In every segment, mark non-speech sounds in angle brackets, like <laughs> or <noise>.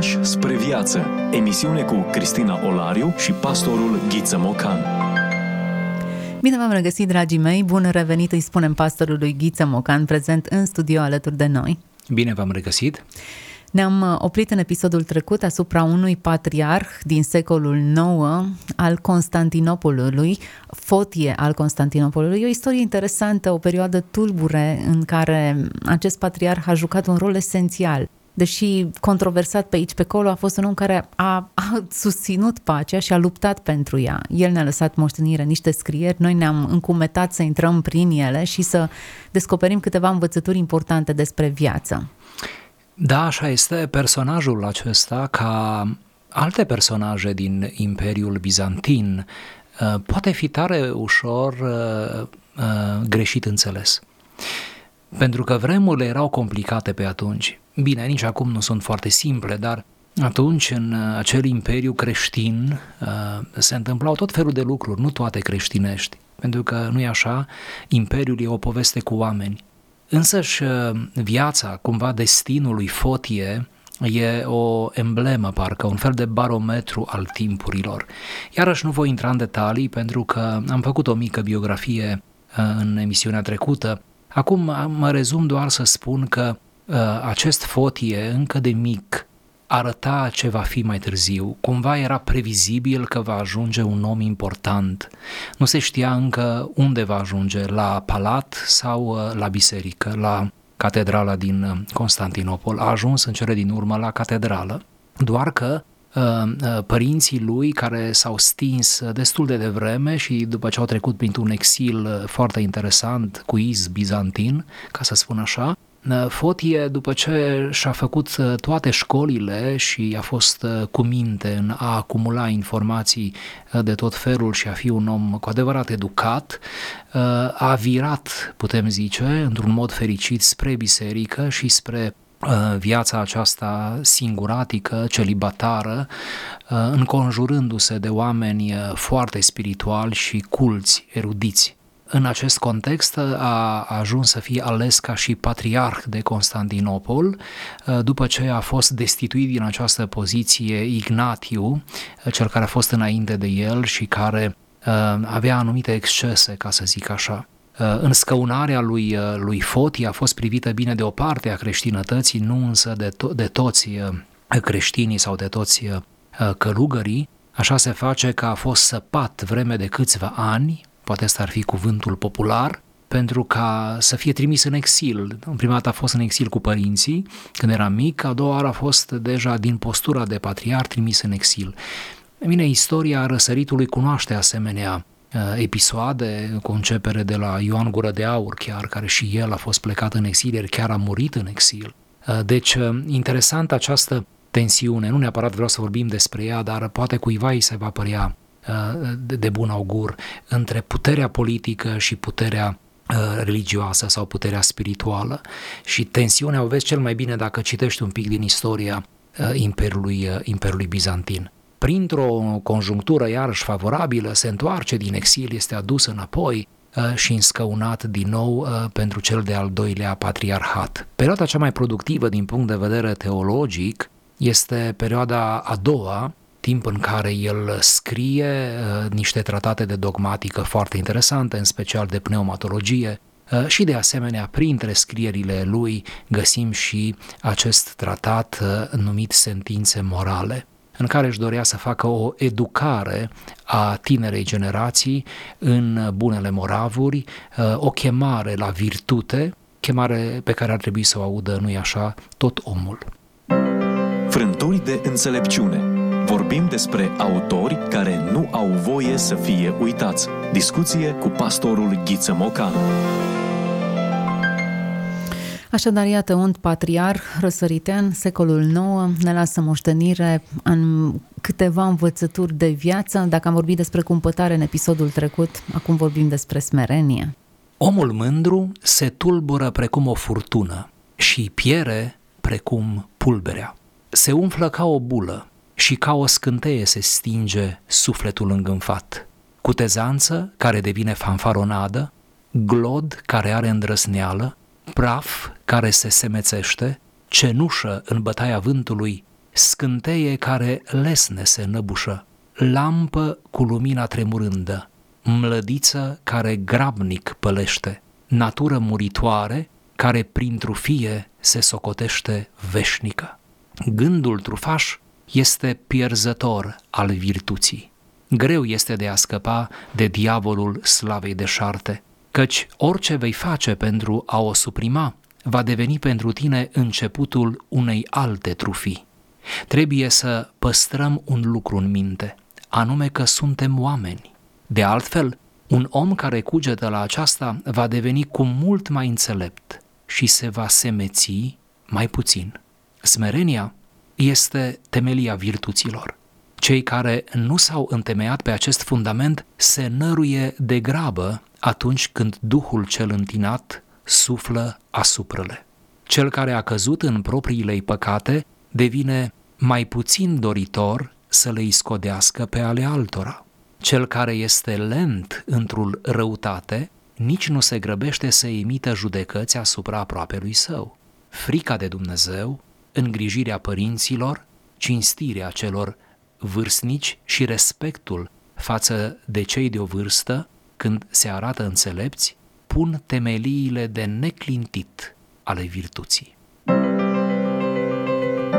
Pași spre viață. Emisiune cu Cristina Olariu și pastorul Ghiță Mocan. Bine v-am regăsit, dragii mei! Bun revenit, îi spunem pastorului Ghiță Mocan, prezent în studio alături de noi. Bine v-am regăsit! Ne-am uh, oprit în episodul trecut asupra unui patriarh din secolul IX al Constantinopolului, Fotie al Constantinopolului. E o istorie interesantă, o perioadă tulbure în care acest patriarh a jucat un rol esențial deși controversat pe aici, pe acolo, a fost un om care a, a susținut pacea și a luptat pentru ea. El ne-a lăsat moștenire niște scrieri, noi ne-am încumetat să intrăm prin ele și să descoperim câteva învățături importante despre viață. Da, așa este. Personajul acesta, ca alte personaje din Imperiul Bizantin, uh, poate fi tare ușor uh, uh, greșit înțeles. Pentru că vremurile erau complicate pe atunci. Bine, nici acum nu sunt foarte simple, dar atunci, în acel imperiu creștin, se întâmplau tot felul de lucruri, nu toate creștinești. Pentru că nu e așa, imperiul e o poveste cu oameni. Însăși viața, cumva destinul lui Fotie, e o emblemă, parcă, un fel de barometru al timpurilor. Iarăși nu voi intra în detalii pentru că am făcut o mică biografie în emisiunea trecută. Acum mă rezum doar să spun că acest Fotie, încă de mic, arăta ce va fi mai târziu. Cumva era previzibil că va ajunge un om important. Nu se știa încă unde va ajunge, la palat sau uh, la biserică, la catedrala din uh, Constantinopol. A ajuns în cele din urmă la catedrală, doar că uh, părinții lui care s-au stins destul de devreme și după ce au trecut printr-un exil foarte interesant cu iz bizantin, ca să spun așa, Fotie, după ce și-a făcut uh, toate școlile și a fost uh, cu minte în a acumula informații uh, de tot felul și a fi un om cu adevărat educat, a virat, putem zice, într-un mod fericit spre biserică și spre viața aceasta singuratică, celibatară, înconjurându-se de oameni foarte spirituali și culți, erudiți. În acest context a ajuns să fie ales ca și patriarh de Constantinopol, după ce a fost destituit din această poziție Ignatiu, cel care a fost înainte de el și care avea anumite excese, ca să zic așa. În scăunarea lui, lui Foti a fost privită bine de o parte a creștinătății, nu însă de, to- de toți creștinii sau de toți călugării. Așa se face că a fost săpat vreme de câțiva ani poate asta ar fi cuvântul popular, pentru ca să fie trimis în exil. În prima dată a fost în exil cu părinții, când era mic, a doua oară a fost deja din postura de patriar trimis în exil. E bine, istoria răsăritului cunoaște asemenea uh, episoade, cu începere de la Ioan Gură de Aur chiar, care și el a fost plecat în exil, el chiar a murit în exil. Uh, deci, uh, interesant această tensiune, nu neapărat vreau să vorbim despre ea, dar poate cuiva îi se va părea de bun augur între puterea politică și puterea uh, religioasă sau puterea spirituală și tensiunea o vezi cel mai bine dacă citești un pic din istoria uh, Imperiului, uh, Imperiului Bizantin. Printr-o conjunctură iarăși favorabilă se întoarce din exil, este adus înapoi și înscăunat din nou pentru cel de-al doilea patriarhat. Perioada cea mai productivă din punct de vedere teologic este perioada a doua, timp în care el scrie uh, niște tratate de dogmatică foarte interesante, în special de pneumatologie, uh, și de asemenea, printre scrierile lui găsim și acest tratat uh, numit Sentințe Morale, în care își dorea să facă o educare a tinerei generații în bunele moravuri, o chemare la virtute, chemare pe care ar trebui să o audă, nu-i așa, tot omul. Frânturi de înțelepciune Vorbim despre autori care nu au voie să fie uitați. Discuție cu pastorul Ghiță Mocan. Așadar, iată, un patriar răsăritean, secolul IX, ne lasă moștenire în câteva învățături de viață. Dacă am vorbit despre cumpătare în episodul trecut, acum vorbim despre smerenie. Omul mândru se tulbură precum o furtună și piere precum pulberea. Se umflă ca o bulă, și ca o scânteie se stinge sufletul îngânfat. Cutezanță care devine fanfaronadă, glod care are îndrăsneală, praf care se semețește, cenușă în bătaia vântului, scânteie care lesne se năbușă, lampă cu lumina tremurândă, mlădiță care grabnic pălește, natură muritoare care prin trufie se socotește veșnică. Gândul trufaș este pierzător al virtuții. Greu este de a scăpa de diavolul slavei de șarte, căci orice vei face pentru a o suprima, va deveni pentru tine începutul unei alte trufii. Trebuie să păstrăm un lucru în minte, anume că suntem oameni. De altfel, un om care cugetă la aceasta va deveni cu mult mai înțelept și se va semeți mai puțin. Smerenia este temelia virtuților. Cei care nu s-au întemeiat pe acest fundament se năruie de grabă atunci când Duhul cel întinat suflă asupra le. Cel care a căzut în propriile păcate devine mai puțin doritor să le iscodească pe ale altora. Cel care este lent într-un răutate nici nu se grăbește să emită judecăți asupra aproapelui său. Frica de Dumnezeu, îngrijirea părinților, cinstirea celor vârstnici și respectul față de cei de o vârstă, când se arată înțelepți, pun temeliile de neclintit ale virtuții.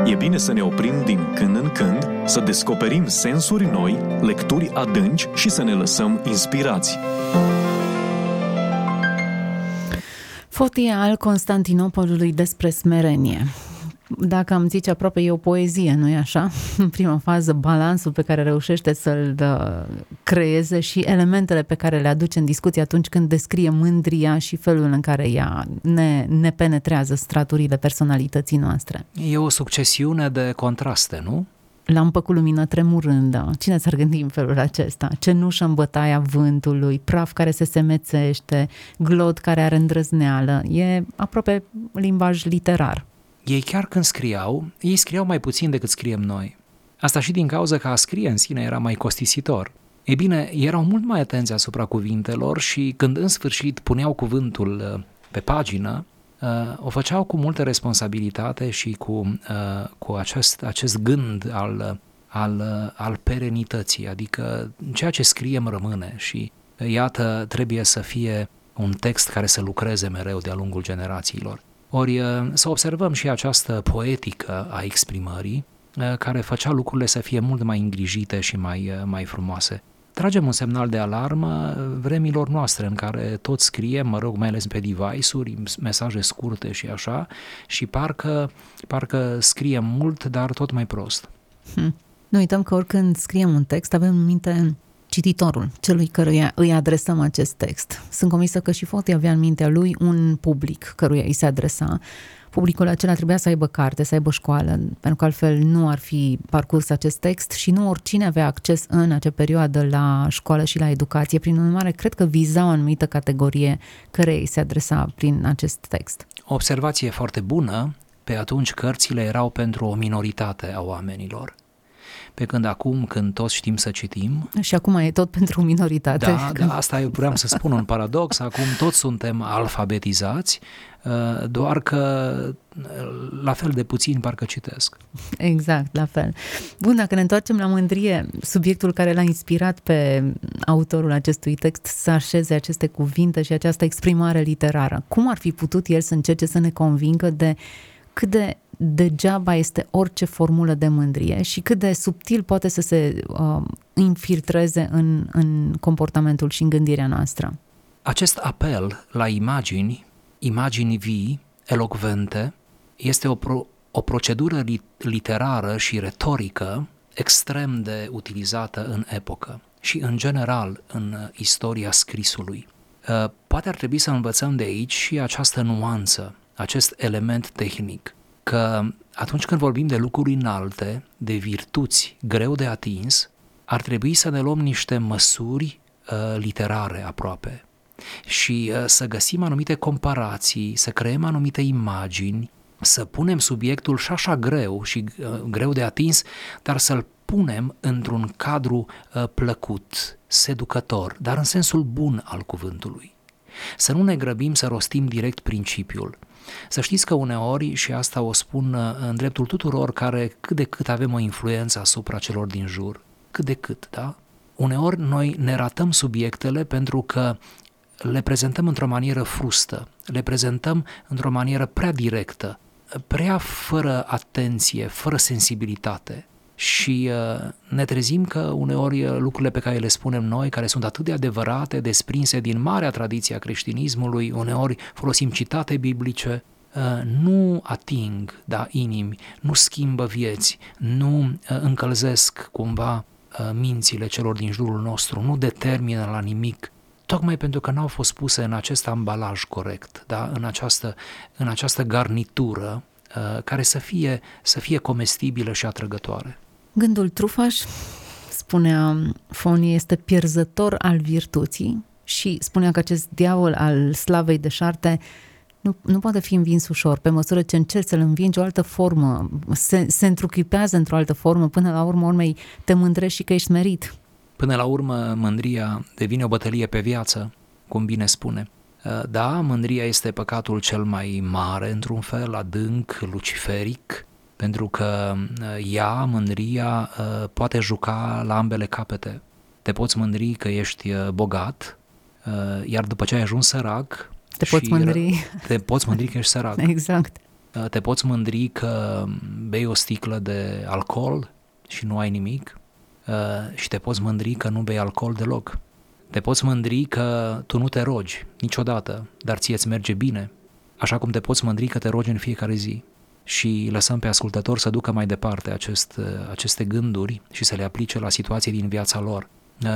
E bine să ne oprim din când în când, să descoperim sensuri noi, lecturi adânci și să ne lăsăm inspirați. Fotia al Constantinopolului despre smerenie dacă am zice aproape e o poezie, nu-i așa? <laughs> În prima fază, balansul pe care reușește să-l uh, creeze și elementele pe care le aduce în discuție atunci când descrie mândria și felul în care ea ne, ne penetrează straturile personalității noastre. E o succesiune de contraste, nu? lampă cu lumină tremurândă. Cine s-ar gândi în felul acesta? Cenușă în bătaia vântului, praf care se semețește, glod care are îndrăzneală. E aproape limbaj literar ei chiar când scriau, ei scriau mai puțin decât scriem noi. Asta și din cauza că a scrie în sine era mai costisitor. Ei bine, erau mult mai atenți asupra cuvintelor și când în sfârșit puneau cuvântul uh, pe pagină, uh, o făceau cu multă responsabilitate și cu, uh, cu acest, acest gând al, al, al perenității, adică ceea ce scriem rămâne și iată trebuie să fie un text care să lucreze mereu de-a lungul generațiilor. Ori uh, să observăm și această poetică a exprimării uh, care făcea lucrurile să fie mult mai îngrijite și mai, uh, mai frumoase. Tragem un semnal de alarmă vremilor noastre în care tot scriem, mă rog, mai ales pe device-uri, mesaje scurte și așa, și parcă, parcă scriem mult, dar tot mai prost. Hmm. Nu uităm că oricând scriem un text, avem în minte cititorul, celui căruia îi adresăm acest text. Sunt convinsă că și Foti avea în mintea lui un public căruia îi se adresa. Publicul acela trebuia să aibă carte, să aibă școală, pentru că altfel nu ar fi parcurs acest text și nu oricine avea acces în acea perioadă la școală și la educație. Prin urmare, cred că viza o anumită categorie care îi se adresa prin acest text. O observație foarte bună, pe atunci cărțile erau pentru o minoritate a oamenilor pe când acum, când toți știm să citim... Și acum e tot pentru minoritate. Da, da asta eu vreau să spun un paradox, acum toți suntem alfabetizați, uh, doar că uh, la fel de puțin parcă citesc. Exact, la fel. Bun, dacă ne întoarcem la mândrie, subiectul care l-a inspirat pe autorul acestui text să așeze aceste cuvinte și această exprimare literară, cum ar fi putut el să încerce să ne convingă de cât de degeaba este orice formulă de mândrie și cât de subtil poate să se uh, infiltreze în, în comportamentul și în gândirea noastră. Acest apel la imagini, imagini vii, elocvente, este o, pro, o procedură literară și retorică extrem de utilizată în epocă și în general în istoria scrisului. Uh, poate ar trebui să învățăm de aici și această nuanță, acest element tehnic că atunci când vorbim de lucruri înalte, de virtuți greu de atins, ar trebui să ne luăm niște măsuri uh, literare aproape și uh, să găsim anumite comparații, să creăm anumite imagini, să punem subiectul și așa greu și uh, greu de atins, dar să-l punem într-un cadru uh, plăcut, seducător, dar în sensul bun al cuvântului. Să nu ne grăbim să rostim direct principiul, Să știți că uneori, și asta o spun uh, în dreptul tuturor care cât de cât avem o influență asupra celor din jur, cât de cât, da? Uneori noi ne ratăm subiectele pentru că le prezentăm într-o manieră frustă, le prezentăm într-o manieră prea directă, prea fără atenție, fără sensibilitate și uh, ne trezim că uneori uh, lucrurile pe care le spunem noi, care sunt atât de adevărate, desprinse din marea tradiție a creștinismului, uneori folosim citate biblice, uh, nu ating da, inimi, nu schimbă vieți, nu încălzesc cumva mințile celor din jurul nostru, nu determină la nimic, tocmai pentru că n-au fost puse în acest ambalaj corect, da? în, această, în această garnitură care să fie, să fie comestibilă și atrăgătoare. Gândul trufaș, spunea Fonie, este pierzător al virtuții și spunea că acest diavol al slavei de șarte nu, nu poate fi învins ușor. Pe măsură ce încerci să-l învingi o altă formă, se, se întruchipează într-o altă formă, până la urmă urmei te mândrești și că ești merit. Până la urmă, mândria devine o bătălie pe viață, cum bine spune. Da, mândria este păcatul cel mai mare, într-un fel, adânc, luciferic, pentru că uh, ea, mândria, uh, poate juca la ambele capete. Te poți mândri că ești uh, bogat, iar după ce ai ajuns sărac, te poți mândri. Te poți mândri că ești sărac. <laughs> Exact. Te poți mândri că bei o sticlă de alcool și nu ai nimic și te poți mândri că nu bei alcool deloc. Te poți mândri că tu nu te rogi niciodată, dar ție îți merge bine, așa cum te poți mândri că te rogi în fiecare zi și lăsăm pe ascultător să ducă mai departe acest, aceste gânduri și să le aplice la situații din viața lor.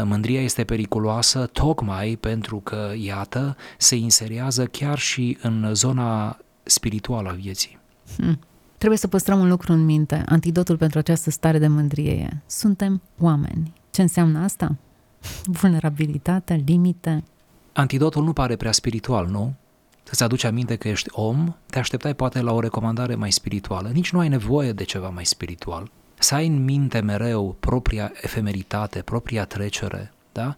Mândria este periculoasă tocmai pentru că, iată, se inserează chiar și în zona spirituală a vieții. Hmm. Trebuie să păstrăm un lucru în minte. Antidotul pentru această stare de mândrie e suntem oameni. Ce înseamnă asta? Vulnerabilitate, limite? Antidotul nu pare prea spiritual, nu? să-ți aduci aminte că ești om, te așteptai poate la o recomandare mai spirituală. Nici nu ai nevoie de ceva mai spiritual. Să ai în minte mereu propria efemeritate, propria trecere, da?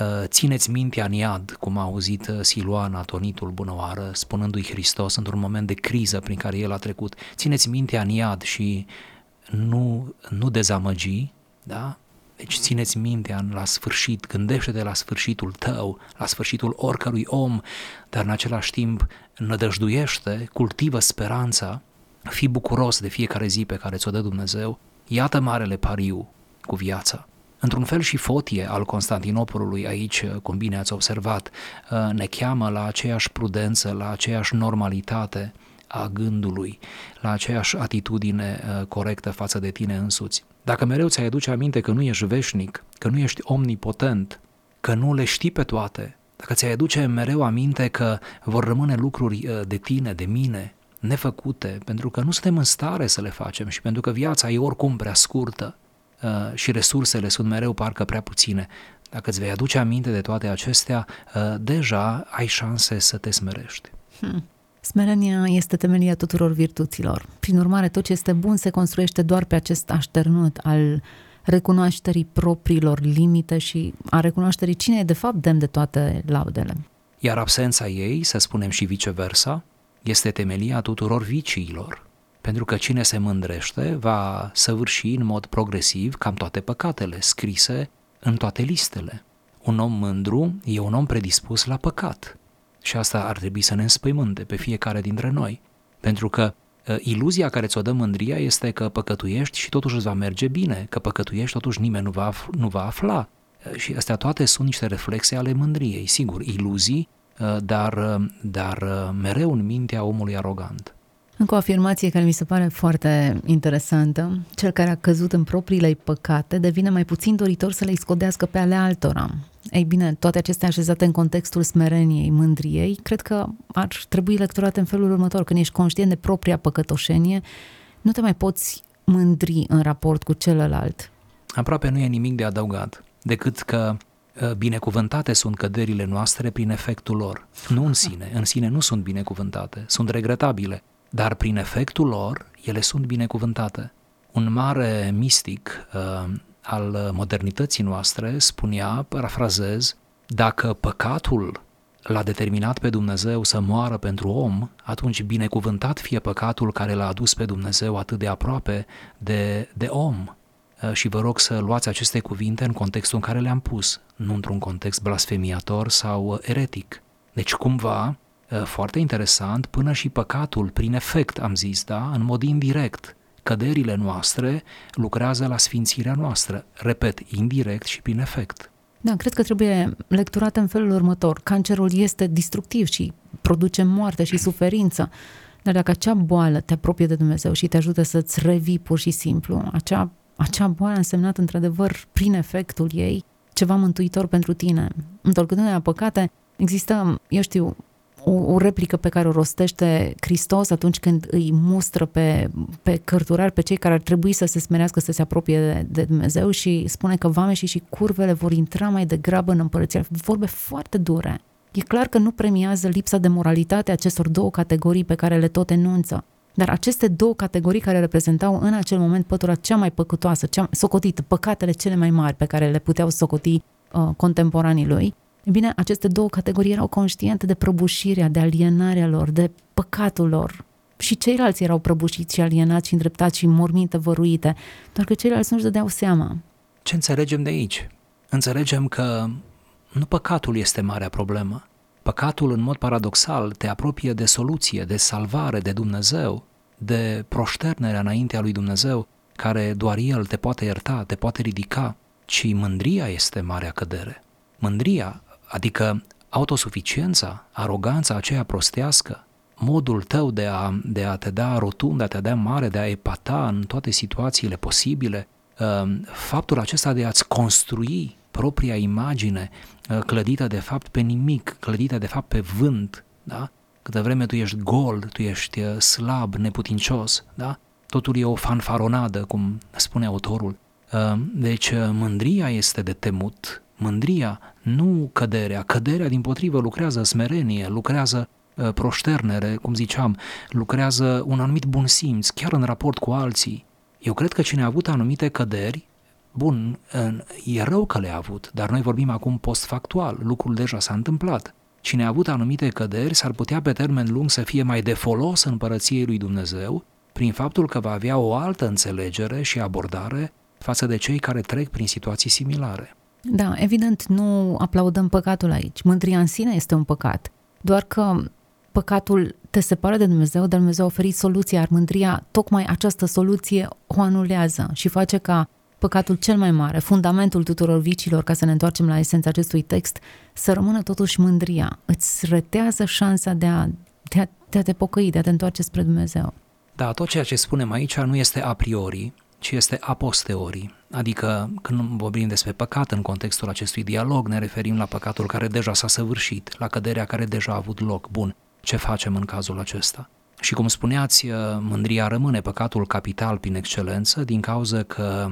Uh, țineți mintea în iad, cum a auzit uh, Siluana, tonitul bunăoară, spunându-i Hristos într-un moment de criză prin care el a trecut. Țineți mintea în iad și nu, nu dezamăgi, da? Deci țineți mintea la sfârșit, gândește-te la sfârșitul tău, la sfârșitul oricărui om, dar în același timp nădăjduiește, cultivă speranța, fii bucuros de fiecare zi pe care ți-o dă Dumnezeu, iată marele pariu cu viața. Într-un fel și Fotie al Constantinopolului aici, cum bine ați observat, ne cheamă la aceeași prudență, la aceeași normalitate a gândului, la aceeași atitudine corectă față de tine însuți. Dacă mereu ți-ai aduce aminte că nu ești veșnic, că nu ești omnipotent, că nu le știi pe toate, dacă ți-ai aduce mereu aminte că vor rămâne lucruri uh, de tine, de mine, nefăcute, pentru că nu suntem în stare să le facem și pentru că viața e oricum prea scurtă uh, și resursele sunt mereu parcă prea puține, dacă îți vei aduce aminte de toate acestea, uh, deja ai șanse să te smerești. Hmm. Smerenia este temelia tuturor virtuților. Prin urmare, tot ce este bun se construiește doar pe acest așternut al recunoașterii propriilor limite și a recunoașterii cine e de fapt demn de toate laudele. Iar absența ei, să spunem și viceversa, este temelia tuturor viciilor, pentru că cine se mândrește va săvârși în mod progresiv cam toate păcatele scrise în toate listele. Un om mândru e un om predispus la păcat, și asta ar trebui să ne înspăimânte pe fiecare dintre noi. Pentru că uh, iluzia care ți-o dă mândria este că păcătuiești și totuși îți va merge bine, că păcătuiești totuși nimeni nu va, nu va afla. Uh, și astea toate sunt niște reflexe ale mândriei, sigur, iluzii, uh, dar, dar mereu în mintea omului arogant. Încă o afirmație care mi se pare foarte interesantă. Cel care a căzut în propriile păcate devine mai puțin doritor să le scodească pe ale altora. Ei bine, toate acestea așezate în contextul smereniei, mândriei, cred că ar trebui lecturate în felul următor. Când ești conștient de propria păcătoșenie, nu te mai poți mândri în raport cu celălalt. Aproape nu e nimic de adăugat, decât că ă, binecuvântate sunt căderile noastre prin efectul lor. Nu în sine, în sine nu sunt binecuvântate, sunt regretabile, dar prin efectul lor ele sunt binecuvântate. Un mare mistic uh, al modernității noastre spunea, parafrazez, dacă păcatul l-a determinat pe Dumnezeu să moară pentru om, atunci binecuvântat fie păcatul care l-a adus pe Dumnezeu atât de aproape de, de om. Uh, și vă rog să luați aceste cuvinte în contextul în care le-am pus, nu într-un context blasfemiator sau uh, eretic. Deci cumva, uh, foarte interesant, până și păcatul, prin efect, am zis, da, în mod indirect, căderile noastre lucrează la sfințirea noastră, repet, indirect și prin efect. Da, cred că trebuie lecturat în felul următor. Cancerul este destructiv și produce moarte și suferință. Dar dacă acea boală te apropie de Dumnezeu și te ajută să-ți revii pur și simplu, acea, acea boală a însemnat într-adevăr, prin efectul ei, ceva mântuitor pentru tine. Întorcându-ne la păcate, există, eu știu, o, o replică pe care o rostește Hristos atunci când îi mustră pe, pe cărturari, pe cei care ar trebui să se smerească, să se apropie de, de Dumnezeu și spune că vameșii și curvele vor intra mai degrabă în împărăția. Vorbe foarte dure. E clar că nu premiază lipsa de moralitate a acestor două categorii pe care le tot enunță. Dar aceste două categorii care reprezentau în acel moment pătura cea mai păcătoasă, cea socotită, păcatele cele mai mari pe care le puteau socoti uh, contemporanii lui, E bine, aceste două categorii erau conștiente de prăbușirea, de alienarea lor, de păcatul lor. Și ceilalți erau prăbușiți și alienați și îndreptați și morminte văruite, doar că ceilalți nu-și dădeau seama. Ce înțelegem de aici? Înțelegem că nu păcatul este marea problemă. Păcatul, în mod paradoxal, te apropie de soluție, de salvare, de Dumnezeu, de proșternerea înaintea lui Dumnezeu, care doar El te poate ierta, te poate ridica, ci mândria este marea cădere. Mândria Adică autosuficiența, aroganța aceea prostească, modul tău de a, de a te da rotund, de a te da mare, de a epata în toate situațiile posibile, um, faptul acesta de a-ți construi propria imagine uh, clădită de fapt pe nimic, clădită de fapt pe vânt, da? Câte vreme tu ești gol, tu ești uh, slab, neputincios, da? Totul e o fanfaronadă, cum spune autorul. Um, deci uh, mândria este de temut, Mândria, nu căderea. Căderea, din potrivă, lucrează smerenie, lucrează uh, proșternere, cum ziceam, lucrează un anumit bun simț, chiar în raport cu alții. Eu cred că cine a avut anumite căderi, bun, e rău că le-a avut, dar noi vorbim acum postfactual, lucrul deja s-a întâmplat. Cine a avut anumite căderi s-ar putea pe termen lung să fie mai de folos în părăției lui Dumnezeu, prin faptul că va avea o altă înțelegere și abordare față de cei care trec prin situații similare. Da, evident, nu aplaudăm păcatul aici. Mândria în sine este un păcat. Doar că păcatul te separă de Dumnezeu, dar Dumnezeu a oferit soluția, iar mândria, tocmai această soluție o anulează și face ca păcatul cel mai mare, fundamentul tuturor vicilor, ca să ne întoarcem la esența acestui text, să rămână totuși mândria. Îți retează șansa de a, de a, de a te pocăi, de a te întoarce spre Dumnezeu. Da, tot ceea ce spunem aici nu este a priori, ci este a posteriori. Adică când vorbim despre păcat în contextul acestui dialog, ne referim la păcatul care deja s-a săvârșit, la căderea care deja a avut loc. Bun, ce facem în cazul acesta? Și cum spuneați, uh, mândria rămâne păcatul capital prin excelență din cauza că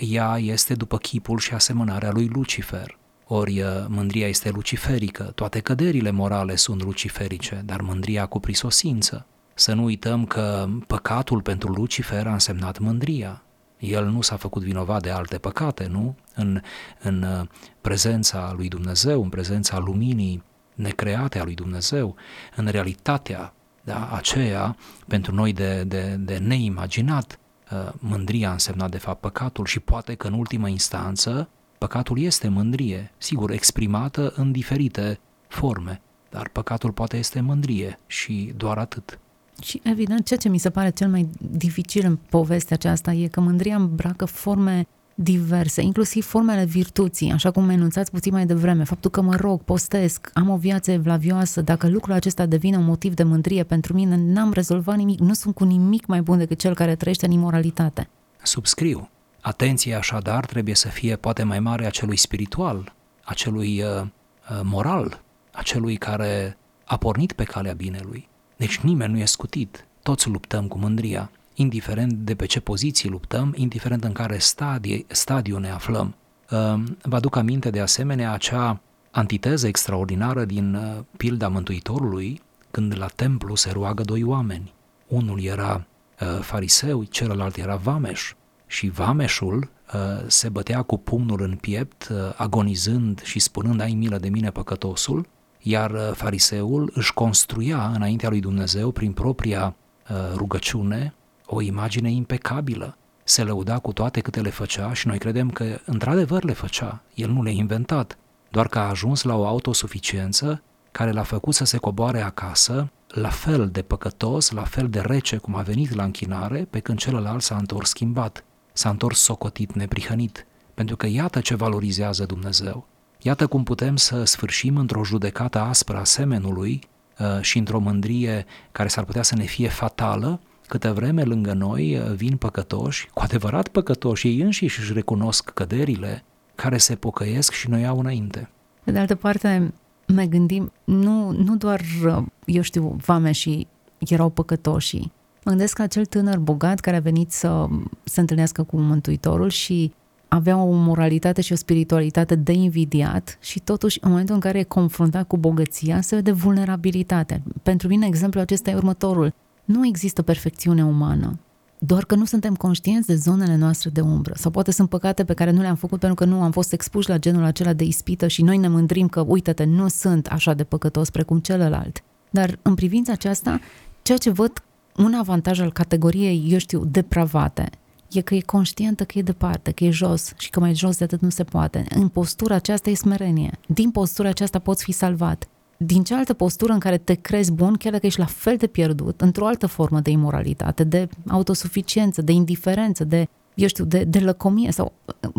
ea este după chipul și asemănarea lui Lucifer. Ori uh, mândria este luciferică, toate căderile morale sunt luciferice, dar mândria cu prisosință. Să nu uităm că păcatul pentru Lucifer a însemnat mândria, el nu s-a făcut vinovat de alte păcate, nu? În, în uh, prezența lui Dumnezeu, în prezența luminii necreate a lui Dumnezeu, în realitatea da, aceea, pentru noi de, de, de neimaginat, uh, mândria a însemnat de fapt păcatul și poate că în ultimă instanță păcatul este mândrie, sigur, exprimată în diferite forme, dar păcatul poate este mândrie și doar atât. Și evident, ceea ce mi se pare cel mai dificil în povestea aceasta e că mândria îmbracă forme diverse, inclusiv formele virtuții, așa cum enunțați puțin mai devreme, faptul că mă rog, postesc, am o viață evlavioasă, dacă lucrul acesta devine un motiv de mândrie pentru mine, n-am rezolvat nimic, nu sunt cu nimic mai bun decât cel care trăiește în imoralitate. Subscriu. Atenție așadar trebuie să fie poate mai mare a celui spiritual, a celui uh, uh, moral, a celui care a pornit pe calea binelui. Deci nimeni nu e scutit, toți luptăm cu mândria, indiferent de pe ce poziții luptăm, indiferent în care stadie, stadiu ne aflăm. Ehm, vă aduc aminte de asemenea acea antiteză extraordinară din uh, pilda Mântuitorului, când la templu se roagă doi oameni. Unul era uh, fariseu, celălalt era vameș și vameșul uh, se bătea cu pumnul în piept, agonizând și spunând ai milă de mine păcătosul, iar uh, fariseul își construia înaintea lui Dumnezeu prin propria uh, rugăciune o imagine impecabilă. Se lăuda cu toate câte le făcea și noi credem că într-adevăr le făcea. El nu le-a inventat, doar că a ajuns la o autosuficiență care l-a făcut să se coboare acasă, la fel de păcătos, la fel de rece cum a venit la închinare, pe când celălalt s-a întors schimbat, s-a întors socotit, neprihănit, pentru că iată ce valorizează Dumnezeu. Iată cum putem să sfârșim într-o judecată aspră a semenului uh, și într-o mândrie care s-ar putea să ne fie fatală, câtă vreme lângă noi uh, vin păcătoși, cu adevărat păcătoși, ei înșiși își recunosc căderile, care se pocăiesc și noi au înainte. Pe de altă parte, ne gândim, nu, nu doar, uh, eu știu, vame și erau păcătoși. Mă gândesc că acel tânăr bogat care a venit să se întâlnească cu Mântuitorul și avea o moralitate și o spiritualitate de invidiat și totuși în momentul în care e confruntat cu bogăția se vede vulnerabilitate. Pentru mine exemplul acesta e următorul. Nu există perfecțiune umană, doar că nu suntem conștienți de zonele noastre de umbră. Sau poate sunt păcate pe care nu le-am făcut pentru că nu am fost expuși la genul acela de ispită și noi ne mândrim că, uite-te, nu sunt așa de păcătos precum celălalt. Dar în privința aceasta, ceea ce văd un avantaj al categoriei, eu știu, depravate, e că e conștientă că e departe, că e jos și că mai jos de atât nu se poate. În postura aceasta e smerenie. Din postura aceasta poți fi salvat. Din cealaltă postură în care te crezi bun, chiar dacă ești la fel de pierdut, într-o altă formă de imoralitate, de autosuficiență, de indiferență, de, eu știu, de, de lăcomie sau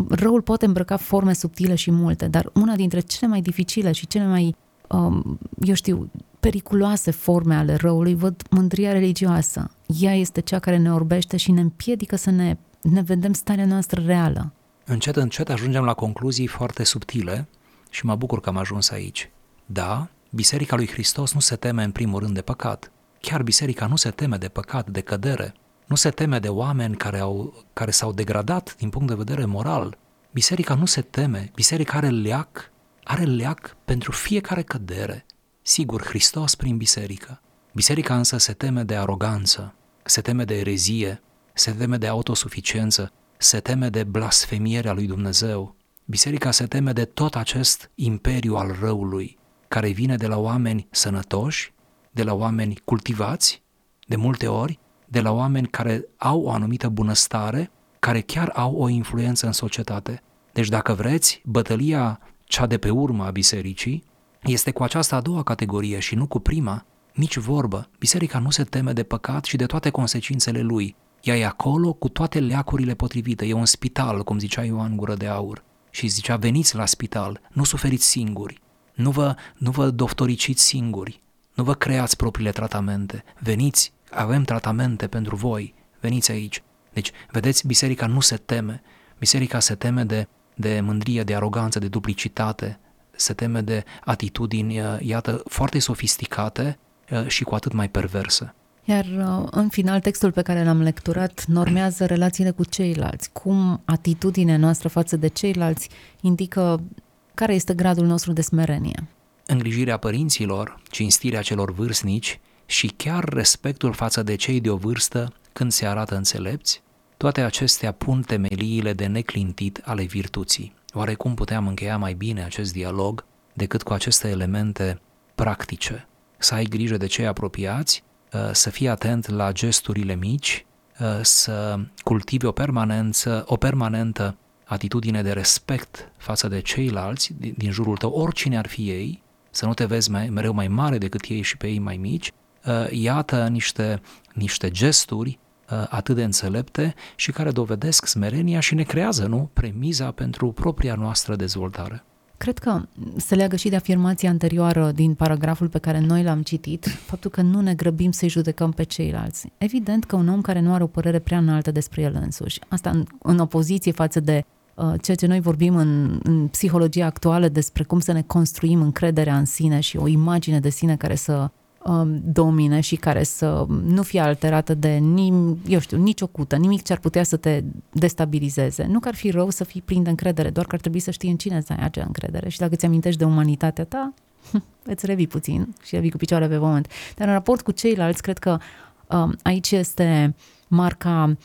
răul poate îmbrăca forme subtile și multe, dar una dintre cele mai dificile și cele mai, um, eu știu, periculoase forme ale răului văd mândria religioasă. Ea este cea care ne orbește și ne împiedică să ne, ne vedem starea noastră reală. Încet, încet ajungem la concluzii foarte subtile și mă bucur că am ajuns aici. Da, Biserica lui Hristos nu se teme în primul rând de păcat. Chiar biserica nu se teme de păcat, de cădere. Nu se teme de oameni care, au, care s-au degradat din punct de vedere moral. Biserica nu se teme. Biserica are leac, are leac pentru fiecare cădere. Sigur, Hristos prin biserică. Biserica însă se teme de aroganță, se teme de erezie, se teme de autosuficiență, se teme de blasfemierea lui Dumnezeu. Biserica se teme de tot acest imperiu al răului, care vine de la oameni sănătoși, de la oameni cultivați, de multe ori, de la oameni care au o anumită bunăstare, care chiar au o influență în societate. Deci dacă vreți, bătălia cea de pe urmă a bisericii este cu această a doua categorie și nu cu prima, nici vorbă. Biserica nu se teme de păcat și de toate consecințele lui. Ea e acolo cu toate leacurile potrivite. E un spital, cum zicea Ioan Gură de Aur. Și zicea, veniți la spital, nu suferiți singuri. Nu vă, nu vă doctoriciți singuri, nu vă creați propriile tratamente. Veniți, avem tratamente pentru voi, veniți aici. Deci, vedeți, biserica nu se teme. Biserica se teme de, de mândrie, de aroganță, de duplicitate, se teme de atitudini, uh, iată, foarte sofisticate uh, și cu atât mai perverse. Iar uh, în final, textul pe care l-am lecturat normează relațiile cu ceilalți, cum atitudinea noastră față de ceilalți indică care este gradul nostru de smerenie. Îngrijirea părinților, cinstirea celor vârstnici și chiar respectul față de cei de o vârstă când se arată înțelepți, toate acestea pun temeliile de neclintit ale virtuții. Oare cum puteam încheia mai bine acest dialog decât cu aceste elemente practice? Să ai grijă de cei apropiați, uh, să fii atent la gesturile mici, uh, să cultivi o permanență, o permanentă atitudine de respect față de ceilalți din jurul tău, oricine ar fi ei, să nu te vezi mai, mereu mai mare decât ei și pe ei mai mici, uh, iată niște, niște gesturi uh, atât de înțelepte și care dovedesc smerenia și ne creează, nu, premiza pentru propria noastră dezvoltare. Cred că se leagă și de afirmația anterioară din paragraful pe care noi l-am citit, faptul că nu ne grăbim să-i judecăm pe ceilalți. Evident că un om care nu are o părere prea înaltă despre el însuși, asta în, în opoziție față de Uh, ceea ce noi vorbim în, în psihologia actuală despre cum să ne construim încrederea în sine și o imagine de sine care să um, domine și care să nu fie alterată de, nim, eu știu, nicio cută, nimic ce ar putea să te destabilizeze. Nu că ar fi rău să fii plin de încredere, doar că ar trebui să știi în cine să ai acea încredere și dacă ți amintești de umanitatea ta, <laughs> îți revii puțin și revii cu picioare pe pământ. Dar în raport cu ceilalți, cred că um, aici este marca uh,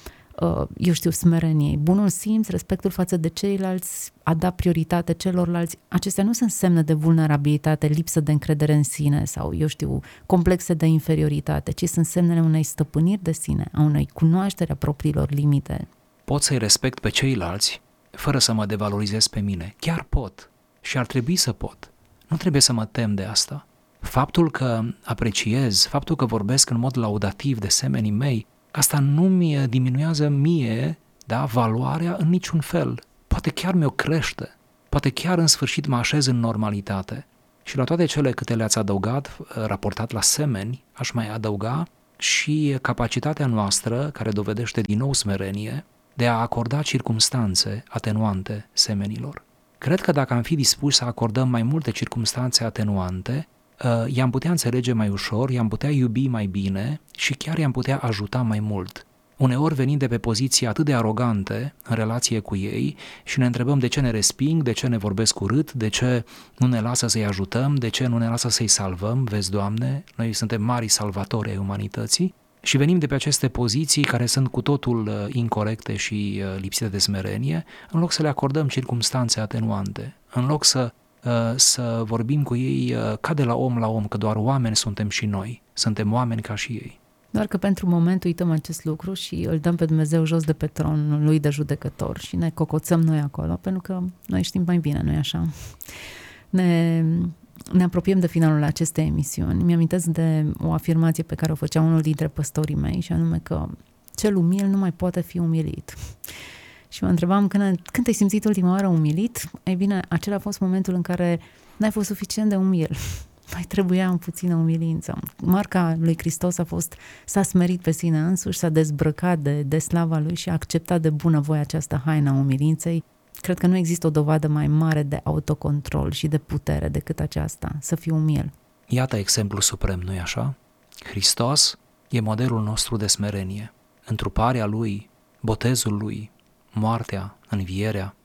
eu știu, smereniei. Bunul simț, respectul față de ceilalți, a da prioritate celorlalți, acestea nu sunt semne de vulnerabilitate, lipsă de încredere în sine sau, eu știu, complexe de inferioritate, ci sunt semnele unei stăpâniri de sine, a unei cunoaștere a propriilor limite. Pot să-i respect pe ceilalți fără să mă devalorizez pe mine. Chiar pot și ar trebui să pot. Nu trebuie să mă tem de asta. Faptul că apreciez, faptul că vorbesc în mod laudativ de semenii mei, asta nu mi diminuează mie da, valoarea în niciun fel. Poate chiar mi-o crește. Poate chiar în sfârșit mă așez în normalitate. Și la toate cele câte le-ați adăugat, raportat la semeni, aș mai adăuga și capacitatea noastră, care dovedește din nou smerenie, de a acorda circumstanțe atenuante semenilor. Cred că dacă am fi dispuși să acordăm mai multe circumstanțe atenuante, uh, i-am putea înțelege mai ușor, i-am putea iubi mai bine și chiar i-am putea ajuta mai mult. Uneori venind de pe poziții atât de arogante în relație cu ei și ne întrebăm de ce ne resping, de ce ne vorbesc urât, de ce nu ne lasă să-i ajutăm, de ce nu ne lasă să-i salvăm, vezi, Doamne, noi suntem mari salvatori ai umanității, și venim de pe aceste poziții care sunt cu totul uh, incorrecte și uh, lipsite de smerenie, în loc să le acordăm circumstanțe atenuante, în loc să, uh, să vorbim cu ei ca de la om la om, că doar oameni suntem și noi, suntem oameni ca și ei. Doar că pentru moment uităm acest lucru și îl dăm pe Dumnezeu jos de pe tronul lui de judecător și ne cocoțăm noi acolo, pentru că noi știm mai bine, nu-i așa? Ne ne apropiem de finalul acestei emisiuni. Mi-amintesc de o afirmație pe care o făcea unul dintre păstorii mei și anume că cel umil nu mai poate fi umilit. Și mă întrebam când, când ai simțit ultima oară umilit? Ei bine, acela a fost momentul în care n-ai fost suficient de umil. <laughs> Mai trebuia în puțină umilință. Marca lui Hristos a fost, s-a smerit pe sine însuși, s-a dezbrăcat de, de slava lui și a acceptat de bunăvoie această haina umilinței Cred că nu există o dovadă mai mare de autocontrol și de putere decât aceasta, să fii umil. Iată exemplul suprem, nu-i așa? Hristos e modelul nostru de smerenie. Întruparea Lui, botezul Lui, moartea, învierea,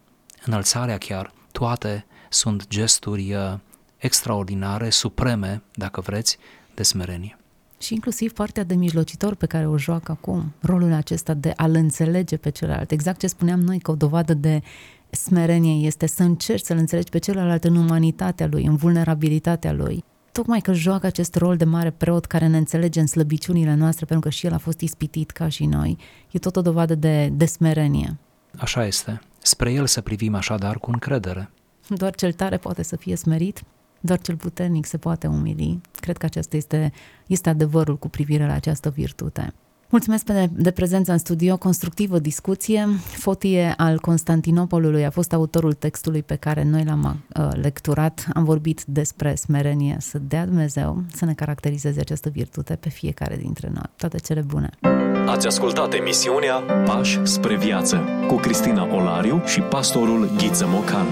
înălțarea chiar, toate sunt gesturi uh, extraordinare, supreme, dacă vreți, de smerenie. Și inclusiv partea de mijlocitor pe care o joacă acum, rolul acesta de a-l înțelege pe celălalt. Exact ce spuneam noi, că o dovadă de smerenie este să încerci să-l înțelegi pe celălalt în umanitatea lui, în vulnerabilitatea lui. Tocmai că joacă acest rol de mare preot care ne înțelege în slăbiciunile noastre, pentru că și el a fost ispitit ca și noi, e tot o dovadă de, de smerenie. Așa este. Spre el să privim așadar cu încredere. Doar cel tare poate să fie smerit, doar cel puternic se poate umili. Cred că acesta este, este adevărul cu privire la această virtute. Mulțumesc de, de prezența în studio, constructivă discuție. Fotie al Constantinopolului a fost autorul textului pe care noi l-am uh, lecturat. Am vorbit despre smerenie, să dea Dumnezeu să ne caracterizeze această virtute pe fiecare dintre noi. Toate cele bune! Ați ascultat emisiunea Pași spre viață cu Cristina Olariu și pastorul Ghiță Mocan.